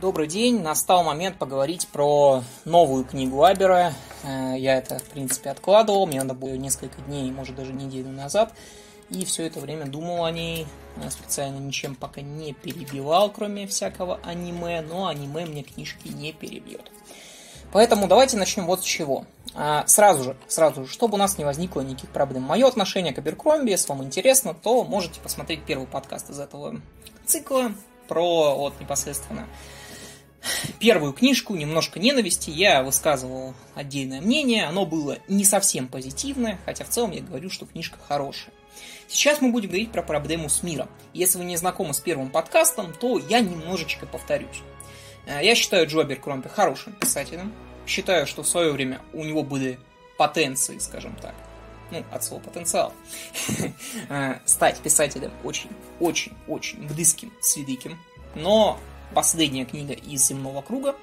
Добрый день. Настал момент поговорить про новую книгу Абера. Э, я это, в принципе, откладывал. Мне надо было несколько дней, может, даже неделю назад. И все это время думал о ней. Я специально ничем пока не перебивал, кроме всякого аниме. Но аниме мне книжки не перебьет. Поэтому давайте начнем вот с чего. А, сразу же, сразу же, чтобы у нас не возникло никаких проблем. Мое отношение к Аберкромби, если вам интересно, то можете посмотреть первый подкаст из этого цикла про вот непосредственно первую книжку «Немножко ненависти» я высказывал отдельное мнение. Оно было не совсем позитивное, хотя в целом я говорю, что книжка хорошая. Сейчас мы будем говорить про проблему с миром. Если вы не знакомы с первым подкастом, то я немножечко повторюсь. Э, я считаю Джо Аберкромби хорошим писателем. Считаю, что в свое время у него были потенции, скажем так, ну, от слова потенциал, э, стать писателем очень, очень, очень близким с великим. Но последняя книга из «Земного круга»,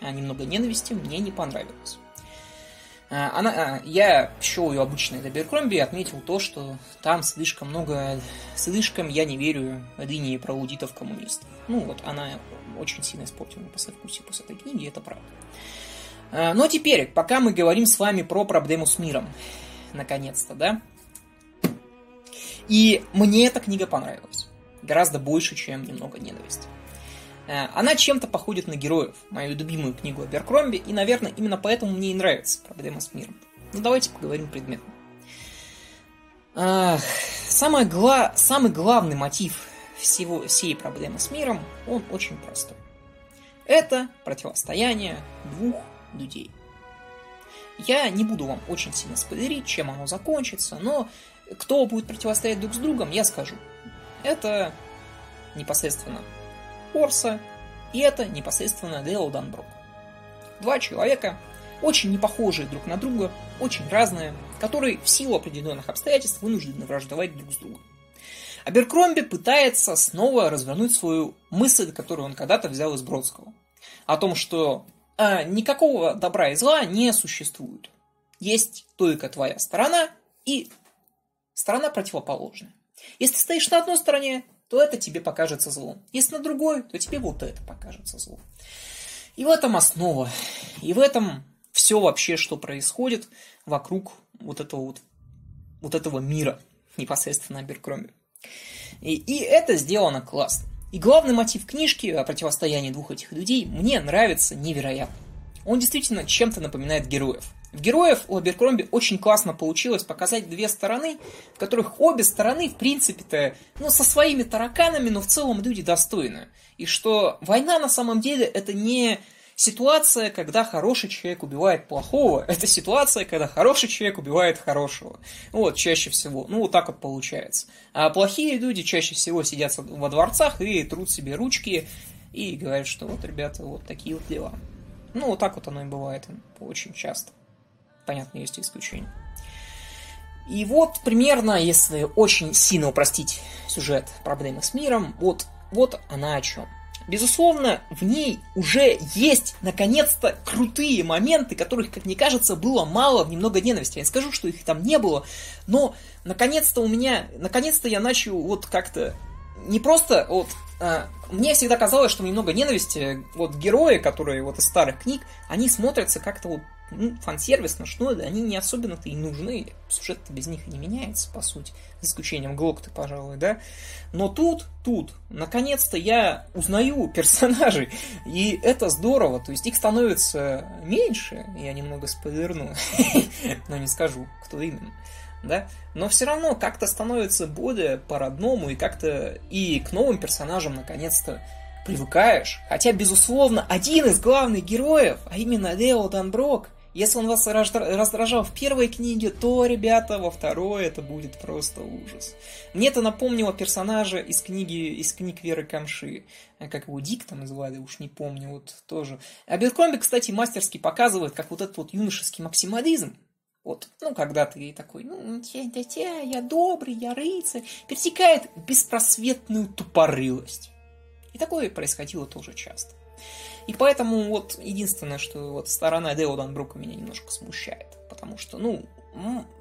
а, «Немного ненависти», мне не понравилась. А, она, а, я счел ее обычной для Беркромби и отметил то, что там слишком много, слишком я не верю линии про аудитов-коммунистов. Ну вот, она очень сильно испортила послевкусие после этой книги, это правда. Но теперь, пока мы говорим с вами про проблему с миром, наконец-то, да, и мне эта книга понравилась. Гораздо больше, чем «Немного ненависти». Э, она чем-то походит на героев, мою любимую книгу Аберкромби, и, наверное, именно поэтому мне и нравится «Проблема с миром». Ну, давайте поговорим предметно. Самый, гла... Самый главный мотив всего, всей проблемы с миром, он очень простой. Это противостояние двух людей. Я не буду вам очень сильно спойлерить, чем оно закончится, но кто будет противостоять друг с другом, я скажу. Это непосредственно Орса, и это непосредственно Део Данброк. Два человека, очень не похожие друг на друга, очень разные, которые в силу определенных обстоятельств вынуждены враждовать друг с другом. Аберкромби пытается снова развернуть свою мысль, которую он когда-то взял из Бродского. О том, что а, никакого добра и зла не существует. Есть только твоя сторона и сторона противоположная. Если стоишь на одной стороне, то это тебе покажется злом. Если на другой, то тебе вот это покажется злом. И в этом основа. И в этом все вообще, что происходит вокруг вот этого вот, вот этого мира, непосредственно Аберкромби. И, и это сделано классно. И главный мотив книжки о противостоянии двух этих людей мне нравится невероятно. Он действительно чем-то напоминает героев. В героев у Аберкромби очень классно получилось показать две стороны, в которых обе стороны, в принципе-то, ну, со своими тараканами, но в целом люди достойны. И что война на самом деле это не ситуация, когда хороший человек убивает плохого, это ситуация, когда хороший человек убивает хорошего. Вот, чаще всего. Ну, вот так вот получается. А плохие люди чаще всего сидят во дворцах и трут себе ручки и говорят, что вот, ребята, вот такие вот дела. Ну, вот так вот оно и бывает очень часто. Понятно, есть исключения. И вот примерно, если очень сильно упростить сюжет проблемы с миром, вот, вот она о чем. Безусловно, в ней уже есть, наконец-то, крутые моменты, которых, как мне кажется, было мало в «Немного ненависти». Я не скажу, что их там не было, но, наконец-то у меня, наконец-то я начал вот как-то не просто вот а, мне всегда казалось, что немного ненависти, вот герои, которые вот из старых книг, они смотрятся как-то вот ну, фан-сервисно, что ли, они не особенно-то и нужны. сюжет без них и не меняется, по сути, за исключением Глокта, пожалуй, да. Но тут, тут, наконец-то я узнаю персонажей, и это здорово, то есть их становится меньше, я немного спойлерну, но не скажу, кто именно да, но все равно как-то становится более по-родному и как-то и к новым персонажам наконец-то привыкаешь. Хотя, безусловно, один из главных героев, а именно Лео Данброк, если он вас раздражал в первой книге, то, ребята, во второй это будет просто ужас. Мне это напомнило персонажа из книги, из книг Веры Камши. Как его Дик там называли, уж не помню, вот тоже. А Беркомби, кстати, мастерски показывает, как вот этот вот юношеский максимализм, вот, ну, когда ты такой, ну, я, я, я добрый, я рыцарь, перетекает в беспросветную тупорылость. И такое происходило тоже часто. И поэтому вот единственное, что вот сторона Део Данбрука меня немножко смущает. Потому что, ну,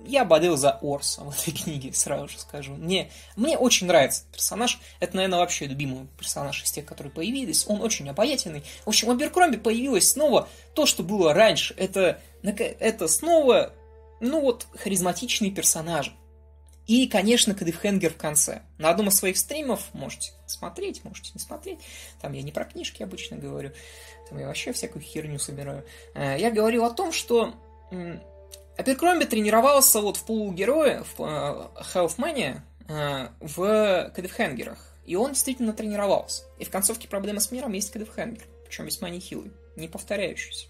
я болел за Орса в этой книге, сразу же скажу. Мне, мне очень нравится этот персонаж. Это, наверное, вообще любимый персонаж из тех, которые появились. Он очень обаятельный. В общем, в Аберкромби появилось снова то, что было раньше. Это, это снова, ну вот, харизматичные персонажи. И, конечно, Кадифхенгер в конце. На одном из своих стримов можете смотреть, можете не смотреть. Там я не про книжки обычно говорю. Там я вообще всякую херню собираю. Э, я говорил о том, что Аберкромби тренировался вот в полугерое, в Halfmania, э, э, в Кадифхенгерах. И он действительно тренировался. И в концовке проблемы с миром есть Кадифхенгер. Причем весьма нехилый, не повторяющийся.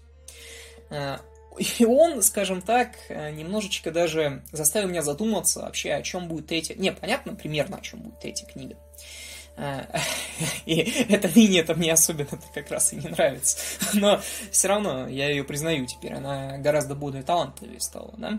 И он, скажем так, немножечко даже заставил меня задуматься вообще, о чем будет третья... Не, понятно примерно, о чем будет третья книга. И эта линия это мне особенно как раз и не нравится. Но все равно я ее признаю теперь. Она гораздо более талантливее стала, да?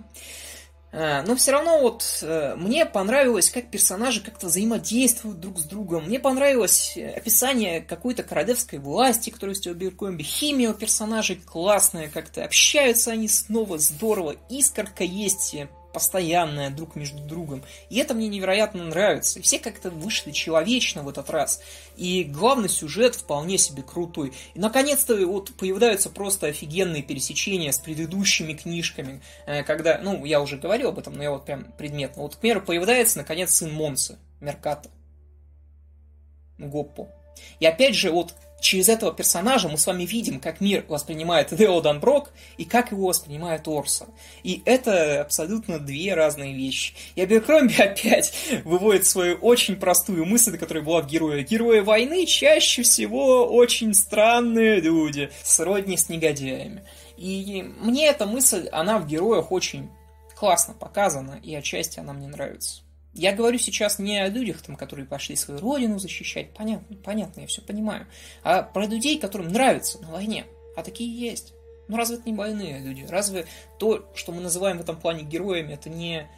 А, но все равно вот э, мне понравилось, как персонажи как-то взаимодействуют друг с другом. Мне понравилось описание какой-то королевской власти, которая есть у Беркомби. Химия у персонажей классная, как-то общаются они снова здорово. Искорка есть постоянная друг между другом. И это мне невероятно нравится. И все как-то вышли человечно в этот раз. И главный сюжет вполне себе крутой. И наконец-то вот появляются просто офигенные пересечения с предыдущими книжками. Э, когда, ну, я уже говорил об этом, но я вот прям предметно. Вот, к примеру, появляется наконец сын Монса, Мерката. Гоппо. И опять же, вот через этого персонажа мы с вами видим, как мир воспринимает Део Данброк и как его воспринимает Орса. И это абсолютно две разные вещи. И Аберкромби опять выводит свою очень простую мысль, которая была в герое. Герои войны чаще всего очень странные люди, сродни с негодяями. И мне эта мысль, она в героях очень классно показана, и отчасти она мне нравится. Я говорю сейчас не о людях, там, которые пошли свою родину защищать, понятно, понятно, я все понимаю, а про людей, которым нравится на войне, а такие есть. Ну разве это не больные люди? Разве то, что мы называем в этом плане героями, это не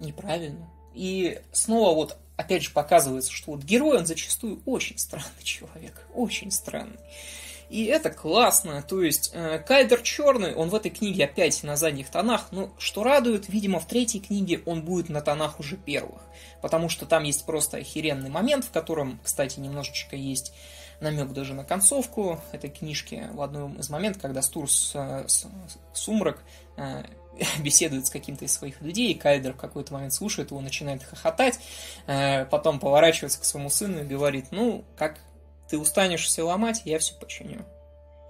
неправильно? И снова вот опять же показывается, что вот герой, он зачастую очень странный человек, очень странный. И это классно. То есть э, Кайдер черный, он в этой книге опять на задних тонах. Но что радует, видимо, в третьей книге он будет на тонах уже первых. Потому что там есть просто охеренный момент, в котором, кстати, немножечко есть намек даже на концовку этой книжки в одном из моментов, когда Стурс э, Сумрак э, беседует с каким-то из своих людей, и Кайдер в какой-то момент слушает его, начинает хохотать, э, потом поворачивается к своему сыну и говорит, ну, как ты устанешь все ломать, я все починю.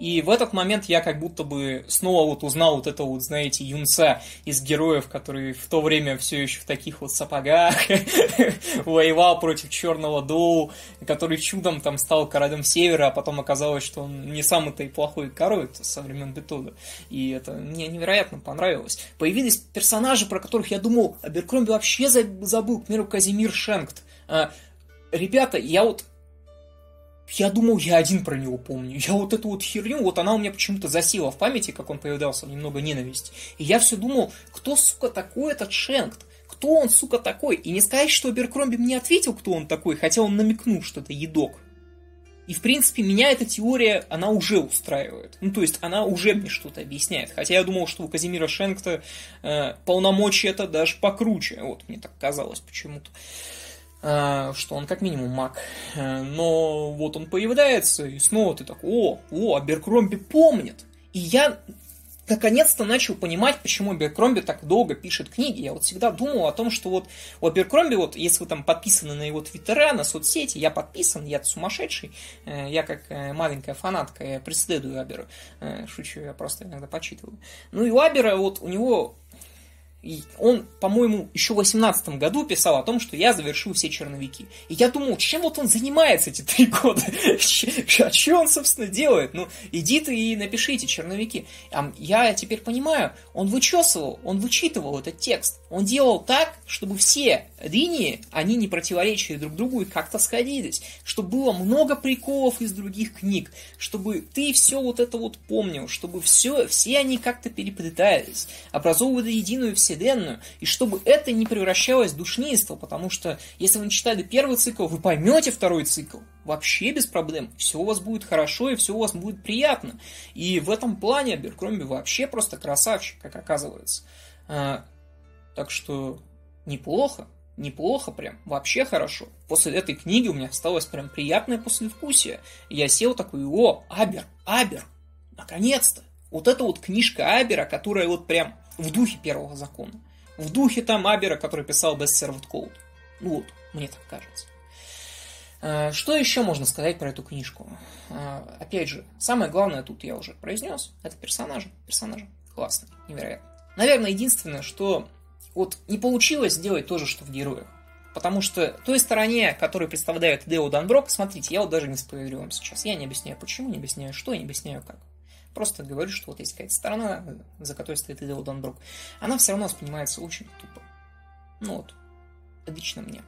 И в этот момент я как будто бы снова вот узнал вот этого вот, знаете, юнца из героев, который в то время все еще в таких вот сапогах воевал против Черного Доу, который чудом там стал королем Севера, а потом оказалось, что он не самый-то и плохой король со времен Бетода. И это мне невероятно понравилось. Появились персонажи, про которых я думал, Аберкромби вообще забыл, к примеру, Казимир Шенкт. А, ребята, я вот я думал, я один про него помню. Я вот эту вот херню, вот она у меня почему-то засела в памяти, как он появлялся, немного ненависти. И я все думал, кто, сука, такой этот Шенкт? Кто он, сука, такой? И не сказать, что Беркромби мне ответил, кто он такой, хотя он намекнул, что это едок. И, в принципе, меня эта теория, она уже устраивает. Ну, то есть, она уже мне что-то объясняет. Хотя я думал, что у Казимира Шенкта э, полномочия это даже покруче. Вот, мне так казалось почему-то. Что он как минимум маг. Э, но вот он появляется, и снова ты такой, о, о, Аберкромби помнит. И я наконец-то начал понимать, почему Аберкромби так долго пишет книги. Я вот всегда думал о том, что вот у Аберкромби, вот если вы там подписаны на его твиттера, на соцсети, я подписан, я сумасшедший, э, я как маленькая фанатка, я преследую Абера. Шучу, я просто иногда почитываю. Ну и у Абера вот у него он, по-моему, еще в 18 году писал о том, что я завершил все черновики. И я думал, чем вот он занимается эти три года? А что он, собственно, делает? Ну, иди ты и напиши эти черновики. А я теперь понимаю, он вычесывал, он вычитывал этот текст. Он делал так, чтобы все линии, они не противоречили друг другу и как-то сходились. Чтобы было много приколов из других книг. Чтобы ты все вот это вот помнил. Чтобы все, все они как-то переплетались. Образовывали единую все вселенную, и чтобы это не превращалось в душничество, потому что если вы не читали первый цикл, вы поймете второй цикл. Вообще без проблем. Все у вас будет хорошо, и все у вас будет приятно. И в этом плане Беркромби вообще просто красавчик, как оказывается. А, так что неплохо, неплохо прям, вообще хорошо. После этой книги у меня осталось прям приятное послевкусие. Я сел такой, о, Абер, Абер, наконец-то. Вот эта вот книжка Абера, которая вот прям в духе первого закона. В духе там Абера, который писал Best Served Code. Ну вот, мне так кажется. А, что еще можно сказать про эту книжку? А, опять же, самое главное тут я уже произнес, это персонажи. Персонажи классные, невероятно. Наверное, единственное, что вот не получилось сделать то же, что в героях. Потому что той стороне, которую представляет Део Данброк, смотрите, я вот даже не спойлерю вам сейчас. Я не объясняю почему, не объясняю что, не объясняю как. Просто говорю, что вот есть какая-то сторона, за которой стоит Део Данброк. Она все равно воспринимается очень тупо. Ну вот, лично мне.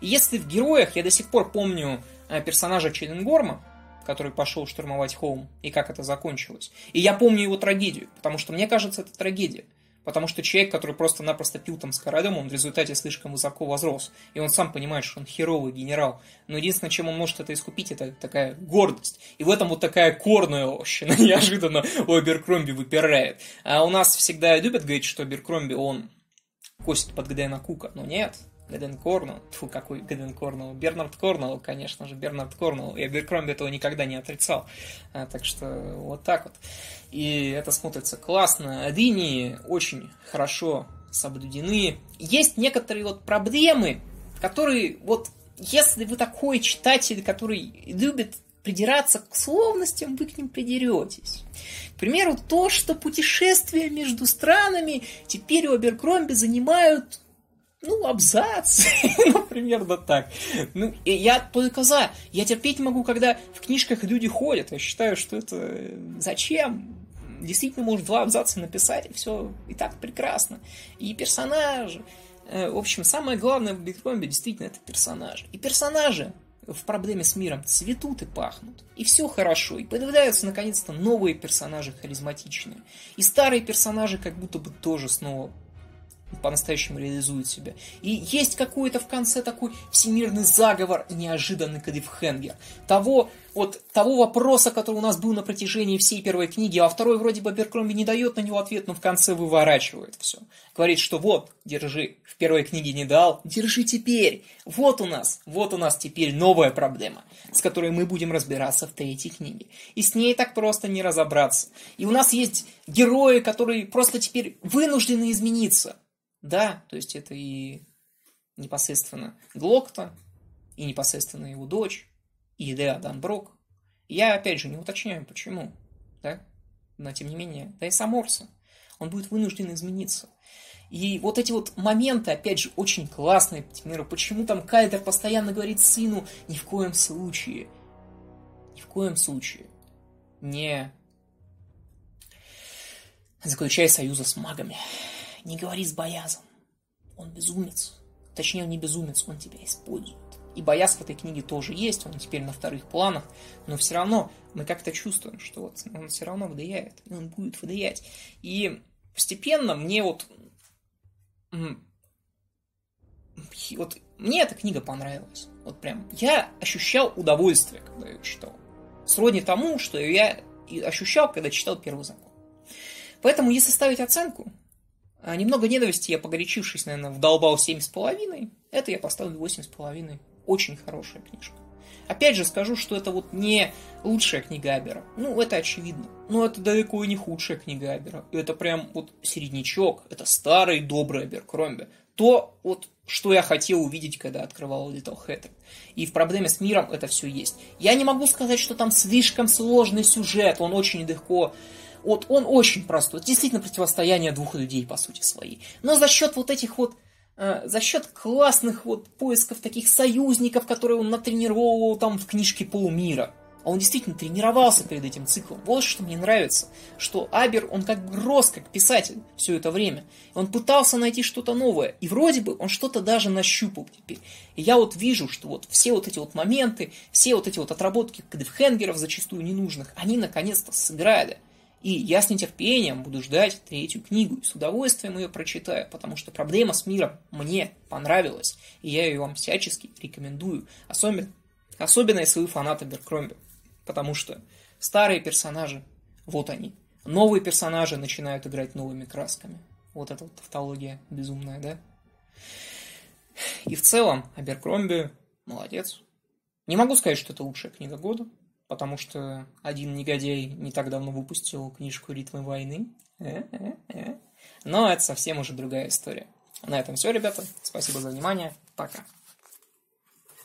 И если в героях я до сих пор помню э, персонажа Челленгорма, который пошел штурмовать Хоум, и как это закончилось. И я помню его трагедию, потому что мне кажется, это трагедия. Потому что человек, который просто-напросто пил там с королем, он в результате слишком высоко возрос. И он сам понимает, что он херовый генерал. Но единственное, чем он может это искупить, это такая гордость. И в этом вот такая корная ощина неожиданно у Аберкромби выпирает. А у нас всегда любят говорить, что Аберкромби, он косит под Гдена Кука. Но нет, Гэден Корнелл, фу, какой Гэден Корнелл, Бернард Корнелл, конечно же, Бернард Корнелл, и Аберкромби этого никогда не отрицал, а, так что вот так вот. И это смотрится классно, линии очень хорошо соблюдены. Есть некоторые вот проблемы, которые вот если вы такой читатель, который любит придираться к условностям, вы к ним придеретесь. К примеру, то, что путешествия между странами теперь у Аберкромби занимают ну, абзац, ну, примерно так. Ну, я только за. Я терпеть могу, когда в книжках люди ходят. Я считаю, что это зачем? Действительно, может два абзаца написать, и все и так прекрасно. И персонажи. Э, в общем, самое главное в Бигбомбе действительно это персонажи. И персонажи в проблеме с миром цветут и пахнут. И все хорошо. И появляются наконец-то новые персонажи харизматичные. И старые персонажи как будто бы тоже снова по-настоящему реализует себя. И есть какой-то в конце такой всемирный заговор неожиданный клиффхенгер. Того, вот, того вопроса, который у нас был на протяжении всей первой книги, а второй вроде бы Беркромби не дает на него ответ, но в конце выворачивает все. Говорит, что вот, держи, в первой книге не дал, держи теперь. Вот у нас, вот у нас теперь новая проблема, с которой мы будем разбираться в третьей книге. И с ней так просто не разобраться. И у нас есть герои, которые просто теперь вынуждены измениться. Да, то есть это и непосредственно Глокта, и непосредственно его дочь, и Деа Данброк. Я, опять же, не уточняю, почему, да, но тем не менее, да и сам Орса, он будет вынужден измениться. И вот эти вот моменты, опять же, очень классные. Например, почему там Кайдер постоянно говорит сыну, ни в коем случае, ни в коем случае не заключай союза с магами. Не говори с Боязом. Он безумец. Точнее, он не безумец, он тебя использует. И Бояз в этой книге тоже есть, он теперь на вторых планах, но все равно мы как-то чувствуем, что вот он все равно влияет, и он будет влиять. И постепенно мне вот... Вот мне эта книга понравилась. Вот прям я ощущал удовольствие, когда ее читал. Сродни тому, что я ощущал, когда читал первый закон. Поэтому, если ставить оценку, немного ненависти я, погорячившись, наверное, вдолбал 7,5. Это я поставлю 8,5. Очень хорошая книжка. Опять же скажу, что это вот не лучшая книга Абера. Ну, это очевидно. Но это далеко и не худшая книга Абера. Это прям вот середнячок. Это старый добрый Аберкромби. То, вот, что я хотел увидеть, когда открывал Little Hatter. И в проблеме с миром это все есть. Я не могу сказать, что там слишком сложный сюжет. Он очень легко вот он очень простой. Это действительно противостояние двух людей, по сути своей. Но за счет вот этих вот э, за счет классных вот поисков таких союзников, которые он натренировал там в книжке полумира. А он действительно тренировался перед этим циклом. Вот что мне нравится, что Абер, он как рос как писатель все это время. Он пытался найти что-то новое. И вроде бы он что-то даже нащупал теперь. И я вот вижу, что вот все вот эти вот моменты, все вот эти вот отработки клиффхенгеров зачастую ненужных, они наконец-то сыграли. И я с нетерпением буду ждать третью книгу и с удовольствием ее прочитаю, потому что проблема с миром мне понравилась, и я ее вам всячески рекомендую. Особенно, особенно если вы фанат Аберкромби, потому что старые персонажи, вот они. Новые персонажи начинают играть новыми красками. Вот эта вот тавтология безумная, да? И в целом, Аберкромби молодец. Не могу сказать, что это лучшая книга года, потому что один негодяй не так давно выпустил книжку «Ритмы войны». Но это совсем уже другая история. На этом все, ребята. Спасибо за внимание. Пока.